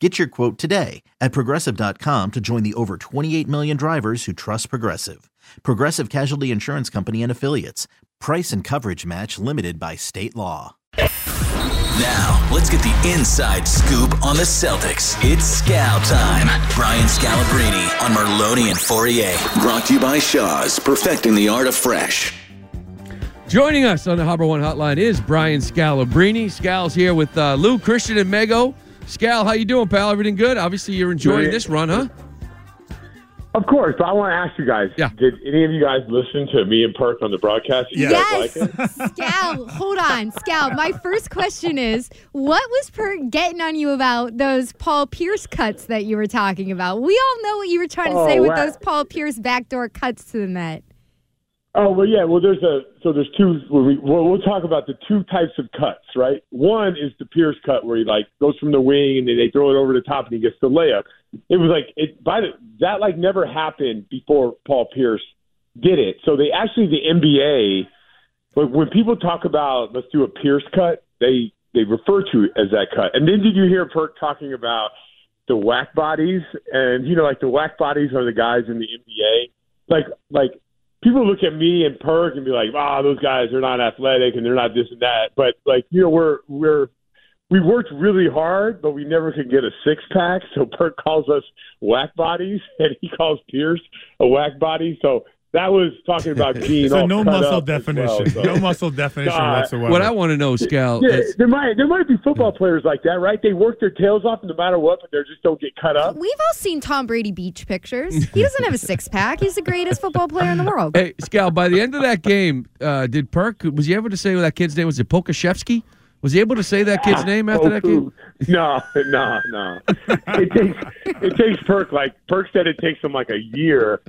Get your quote today at progressive.com to join the over 28 million drivers who trust Progressive. Progressive Casualty Insurance Company and Affiliates. Price and coverage match limited by state law. Now, let's get the inside scoop on the Celtics. It's Scal time. Brian Scalabrine on Merloni and Fauria. Brought to you by Shaw's, perfecting the art of fresh. Joining us on the Harbor One Hotline is Brian Scalabrine. Scal's here with uh, Lou, Christian, and Mego. Scal, how you doing, pal? Everything good? Obviously, you're enjoying Great. this run, huh? Of course, but I want to ask you guys. Yeah. Did any of you guys listen to me and Perk on the broadcast? You guys Yes, like? Scal. Hold on, Scal. My first question is, what was Perk getting on you about those Paul Pierce cuts that you were talking about? We all know what you were trying to Oh, say with wow. those Paul Pierce backdoor cuts to the net. Oh well, yeah. Well, there's a so there's two. Well, we, we'll, we'll talk about the two types of cuts, right? One is the Pierce cut where he like goes from the wing and then they throw it over the top and he gets the layup. It was like it by the that like never happened before Paul Pierce did it. So they actually the NBA when, when people talk about let's do a Pierce cut, they they refer to it as that cut. And then did you hear Perk talking about the whack bodies? And you know, like the whack bodies are the guys in the NBA. Like like people look at me and Perk and be like, "Ah, those guys are not athletic and they're not this and that." But like, you know, we're we're we worked really hard, but we never could get a six pack. So Perk calls us whack bodies, and he calls Pierce a whack body. So that was talking about being So no muscle up as well, definition. so. No muscle definition Nah, whatsoever. What I want to know, Scal, Yeah, is there might there might be football players like that, right? They work their tails off no matter what, but they just don't get cut up. We've all seen Tom Brady beach pictures. He doesn't have a six pack. He's the greatest football player in the world. hey, Scal, by the end of that game, uh, did Perk, was he able to say what that kid's name was? It Pokusevski? Was he able to say that kid's name after that game? No, no, no. It takes it takes Perk like Perk said it takes him like a year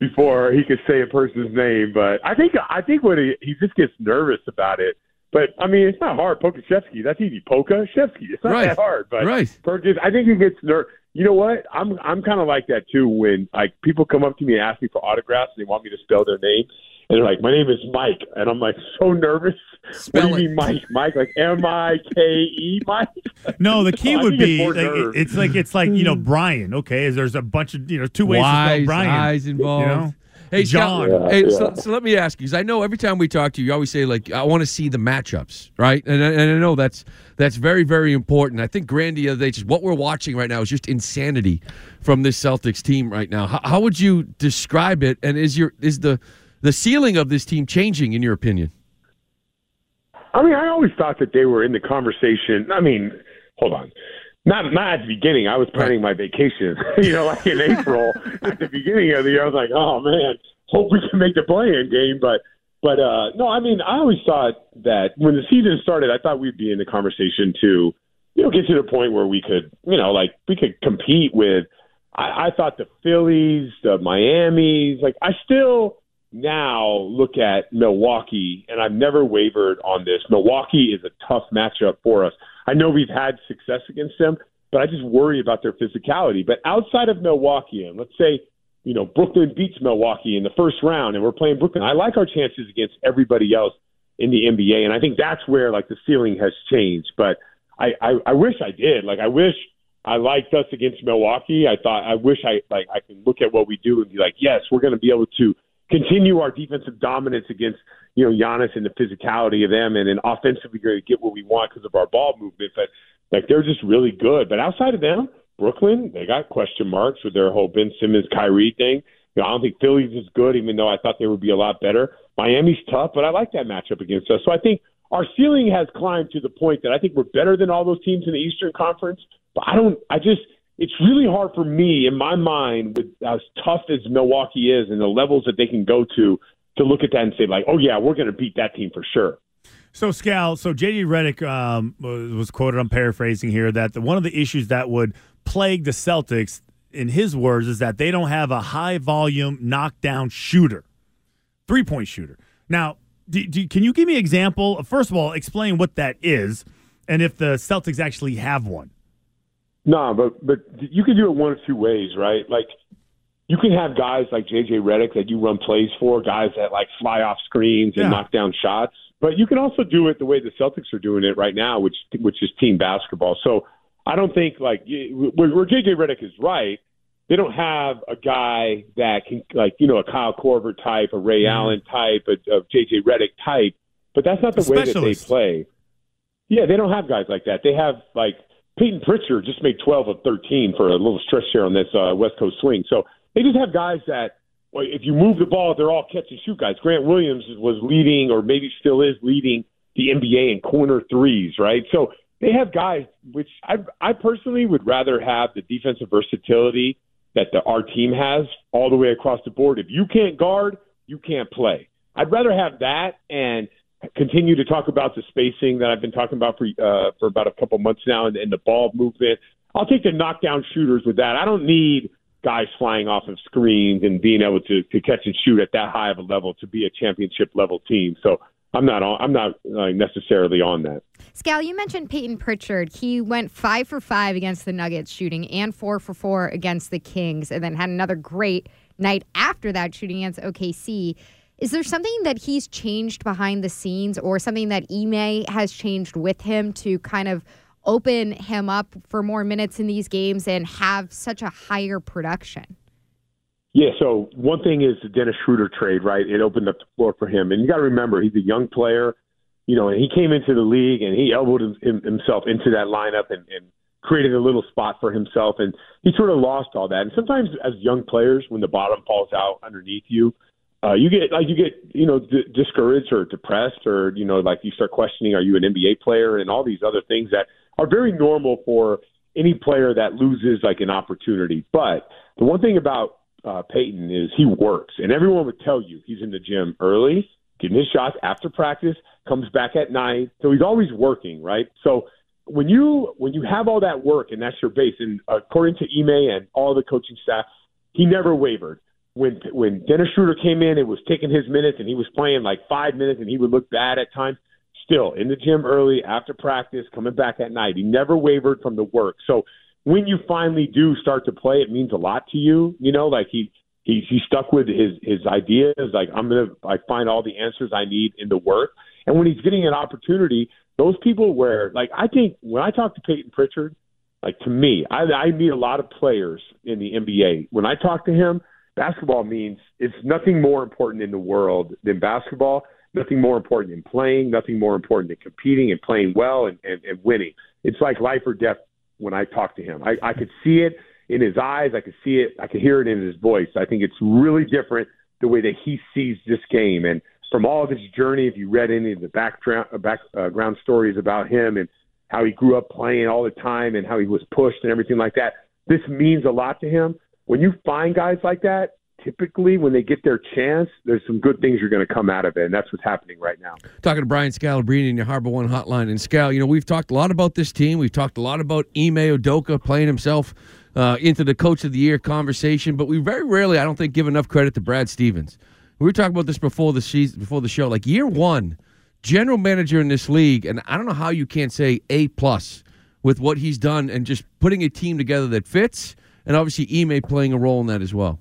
before he could say a person's name. But I think I think when he he just gets nervous about it. But I mean, it's not hard. Pokusevski, that's easy. Pokusevski, it's not Right. that hard. But Right. Perk is. I think he gets nervous. You know what? I'm I'm kind of like that too. When like people come up to me and ask me for autographs, and they want me to spell their name, and they're like, "My name is Mike," and I'm like so nervous. Spell what do it. you mean, Mike? Mike, like M I K E, Mike. no, the key I would be like, nerves. it's like it's like you know hmm. Brian. Okay, is there's a bunch of you know two ways to Wise spell Brian. eyes involved. You know? Hey, John. Scal, Yeah, hey, So, yeah. so let me ask you, because I know every time we talk to you, you always say like, "I want to see the matchups," right? And, I- and I know that's that's very very important. I think Grandy the other day, just what we're watching right now is just insanity from this Celtics team right now. How, how would you describe it? And is your is the the ceiling of this team changing in your opinion? I mean, I always thought that they were in the conversation. I mean, hold on. Not not at the beginning. I was planning my vacation. you know, like in April. at the beginning of the year, I was like, oh man, hope we can make the play-in game. But but uh no, I mean, I always thought that when the season started, I thought we'd be in the conversation to, you know, get to the point where we could, you know, like we could compete with. I, I thought the Phillies, the Miami's, like I still now look at Milwaukee, and I've never wavered on this. Milwaukee is a tough matchup for us. I know we've had success against them, but I just worry about their physicality. But outside of Milwaukee, and let's say, you know, Brooklyn beats Milwaukee in the first round, and we're playing Brooklyn, I like our chances against everybody else in the NBA, and I think that's where like the ceiling has changed. But I, I, I wish I did. Like I wish I liked us against Milwaukee. I thought I wish I like I can look at what we do and be like, yes, we're going to be able to continue our defensive dominance against you know Giannis and the physicality of them, and then offensively going to get what we want because of our ball movement. But like they're just really good. But outside of them, Brooklyn, they got question marks with their whole Ben Simmons Kyrie thing. You know, I don't think Phillies is good, even though I thought they would be a lot better. Miami's tough, but I like that matchup against us. So I think our ceiling has climbed to the point that I think we're better than all those teams in the Eastern Conference. But I don't. I just. It's really hard for me in my mind, with as tough as Milwaukee is and the levels that they can go to, to look at that and say like, oh yeah, we're going to beat that team for sure. So, Scal, so JJ Redick um, was quoted, I'm paraphrasing here, that the, one of the issues that would plague the Celtics, in his words, is that they don't have a high volume knockdown shooter, three point shooter. Now, do, do, can you give me an example? First of all, explain what that is and if the Celtics actually have one. No, but but you can do it one of two ways, right? Like you can have guys like JJ Redick that you run plays for, guys that like fly off screens and Yeah. knock down shots. But you can also do it the way the Celtics are doing it right now, which which is team basketball. So I don't think like where, where JJ Redick is right. They don't have a guy that can like you know a Kyle Korver type, a Ray mm-hmm. Allen type, a, a JJ Redick type. But that's not the A way that they play. Yeah, they don't have guys like that. They have like Payton Pritchard just made 12 of 13 for a little stretch there on this uh, West Coast swing. So they just have guys that, well, if you move the ball, they're all catch and shoot guys. Grant Williams was leading, or maybe still is leading the NBA in corner threes, right? So they have guys, which I, I personally would rather have the defensive versatility that the, our team has all the way across the board. If you can't guard, you can't play. I'd rather have that and continue to talk about the spacing that I've been talking about for uh, for about a couple months now, and, and the ball movement. I'll take the knockdown shooters with that. I don't need guys flying off of screens and being able to, to catch and shoot at that high of a level to be a championship level team. So I'm not on. I'm not uh, necessarily on that. Scal, you mentioned Payton Pritchard. He went five for five against the Nuggets shooting and four for four against the Kings, and then had another great night after that shooting against OKC. Is there something that he's changed behind the scenes or something that Ime has changed with him to kind of open him up for more minutes in these games and have such a higher production? Yeah, so one thing is the Dennis Schroeder trade, right? It opened up the floor for him. And you got to remember, he's a young player, you know, and he came into the league and he elbowed him, him, himself into that lineup and, and created a little spot for himself. And he sort of lost all that. And sometimes as young players, when the bottom falls out underneath you, uh, you get like you get you know d- discouraged or depressed or you know like you start questioning are you an NBA player and all these other things that are very normal for any player that loses like an opportunity. But the one thing about uh, Payton is he works, and everyone would tell you he's in the gym early, getting his shots after practice, comes back at night, so he's always working, right? So when you when you have all that work and that's your base, and according to Ime and all the coaching staff, he never wavered. When when Dennis Schroeder came in, it was taking his minutes, and he was playing like five minutes, and he would look bad at times. Still in the gym early after practice, coming back at night. He never wavered from the work. So when you finally do start to play, it means a lot to you. You know, like he he he stuck with his his ideas. Like I'm gonna I find all the answers I need in the work. And when he's getting an opportunity, those people where like I think when I talk to Payton Pritchard, like to me, I, I meet a lot of players in the NBA. When I talk to him, basketball means it's nothing more important in the world than basketball. Nothing more important than playing. Nothing more important than competing and playing well and, and, and winning. It's like life or death when I talk to him. I, I could see it in his eyes. I could see it. I could hear it in his voice. I think it's really different the way that he sees this game. And from all of his journey, if you read any of the background uh, background stories about him and how he grew up playing all the time and how he was pushed and everything like that, this means a lot to him. When you find guys like that, typically when they get their chance, there's some good things are going to come out of it, and that's what's happening right now. Talking to Brian Scalabrine in your Harbor One hotline. And Scal, you know, we've talked a lot about this team. We've talked a lot about Ime Udoka playing himself uh, into the Coach of the Year conversation, but we very rarely, I don't think, give enough credit to Brad Stevens. We were talking about this before the season, before the show. Like year one, general manager in this league, and I don't know how you can't say A plus with what he's done and just putting a team together that fits, and obviously Ime playing a role in that as well.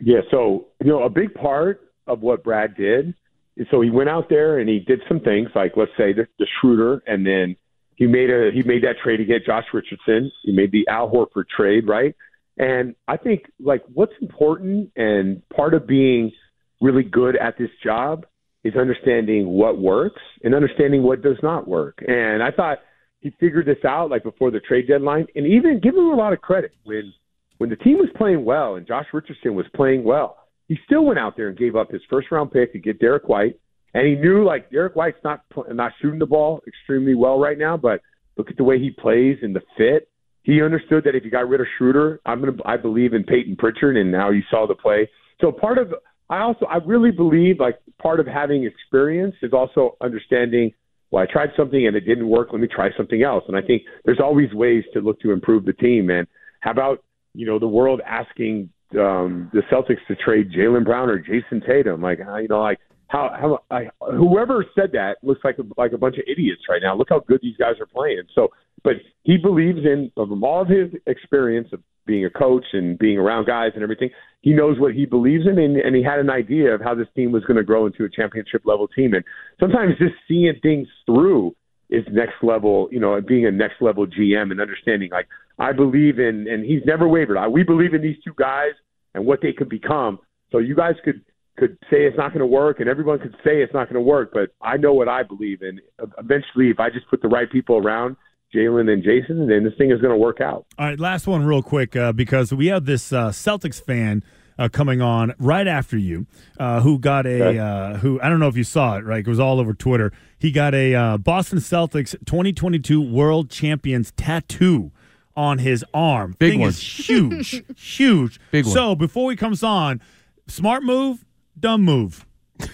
Yeah, so you know, a big part of what Brad did is so he went out there and he did some things like let's say the, the Schroeder, and then he made a he made that trade to get Josh Richardson. He made the Al Horford trade, right? And I think like what's important and part of being really good at this job is understanding what works and understanding what does not work. And I thought he figured this out like before the trade deadline, and even give him a lot of credit when when the team was playing well and Josh Richardson was playing well, he still went out there and gave up his first round pick to get Derrick White. And he knew like Derrick White's not not shooting the ball extremely well right now, but look at the way he plays and the fit. He understood that if you got rid of Schroeder, I'm gonna I believe in Payton Pritchard, and now you saw the play. So part of I also I really believe like part of having experience is also understanding. Well, I tried something and it didn't work. Let me try something else. And I think there's always ways to look to improve the team. And how about you know the world asking um, the Celtics to trade Jaylen Brown or Jayson Tatum? Like you know like how how I, whoever said that looks like a, like a bunch of idiots right now. Look how good these guys are playing. So, but he believes in from all of his experience of being a coach and being around guys and everything. He knows what he believes in, and, and he had an idea of how this team was going to grow into a championship level team. And sometimes just seeing things through is next level. You know, being a next level GM and understanding. Like I believe in, and he's never wavered. I, we believe in these two guys and what they could become. So you guys could could say it's not going to work, and everyone could say it's not going to work. But I know what I believe, in. eventually, if I just put the right people around Jaylen and Jayson, then this thing is going to work out. All right, last one, real quick, uh, because we have this uh, Celtics fan. Uh, coming on right after you, uh, who got a okay. uh, who I don't know if you saw it, right? It was all over Twitter. He got a uh, Boston Celtics 2022 World Champions tattoo on his arm. Big Thing one, is huge, huge. Big one. So before he comes on, smart move, dumb move.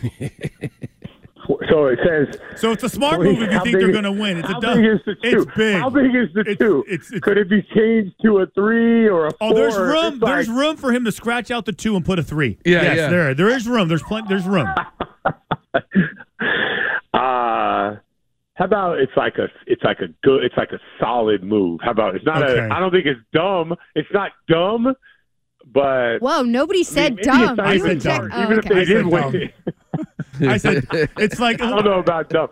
So it says. So it's a smart move if you think they're going to win. It's a dumb. big is the two? It's big. How big is the It's- two? it's- it's- Could it be changed to a three or a four? Oh, there's room. It's like- There's room for him to scratch out the two and put a three. Yeah, yes, yeah. there, there is room. There's plenty. There's room. Uh, how about it's like a it's like a good it's like a solid move. How about it's not Okay. a I don't think it's dumb. It's not dumb, but Whoa, nobody said maybe it's dumb. I even would check. dumb. Oh, even if they I did said win. I said it's like I don't know about dumb.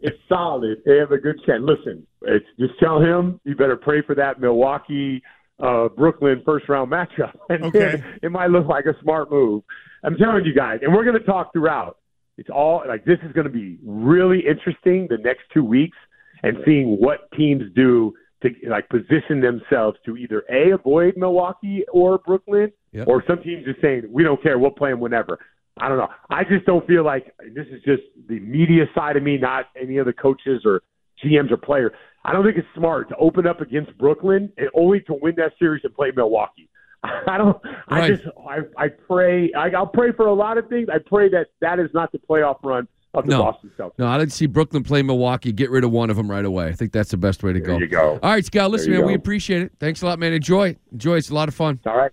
It's solid. They have a good chance. Listen, it's just tell him you better pray for that Milwaukee uh, Brooklyn first round matchup, and Okay. it might look like a smart move. I'm telling you guys, and we're going to talk throughout. It's all like this is going to be really interesting the next two weeks, and seeing what teams do to like position themselves to either a avoid Milwaukee or Brooklyn, Yep. or some teams just saying we don't care, we'll play them whenever. I don't know. I just don't feel like this is just the media side of me, not any of the coaches or GMs or players. I don't think it's smart to open up against Brooklyn and only to win that series and play Milwaukee. I don't. I just. I. I pray. I, I'll pray for a lot of things. I pray that that is not the playoff run of the No. Boston Celtics. No, I didn't see Brooklyn play Milwaukee. Get rid of one of them right away. I think that's the best way to go. There you go. All right, Scott. Listen, man, we appreciate it. Thanks a lot, man. Enjoy. Enjoy. It's a lot of fun. All right.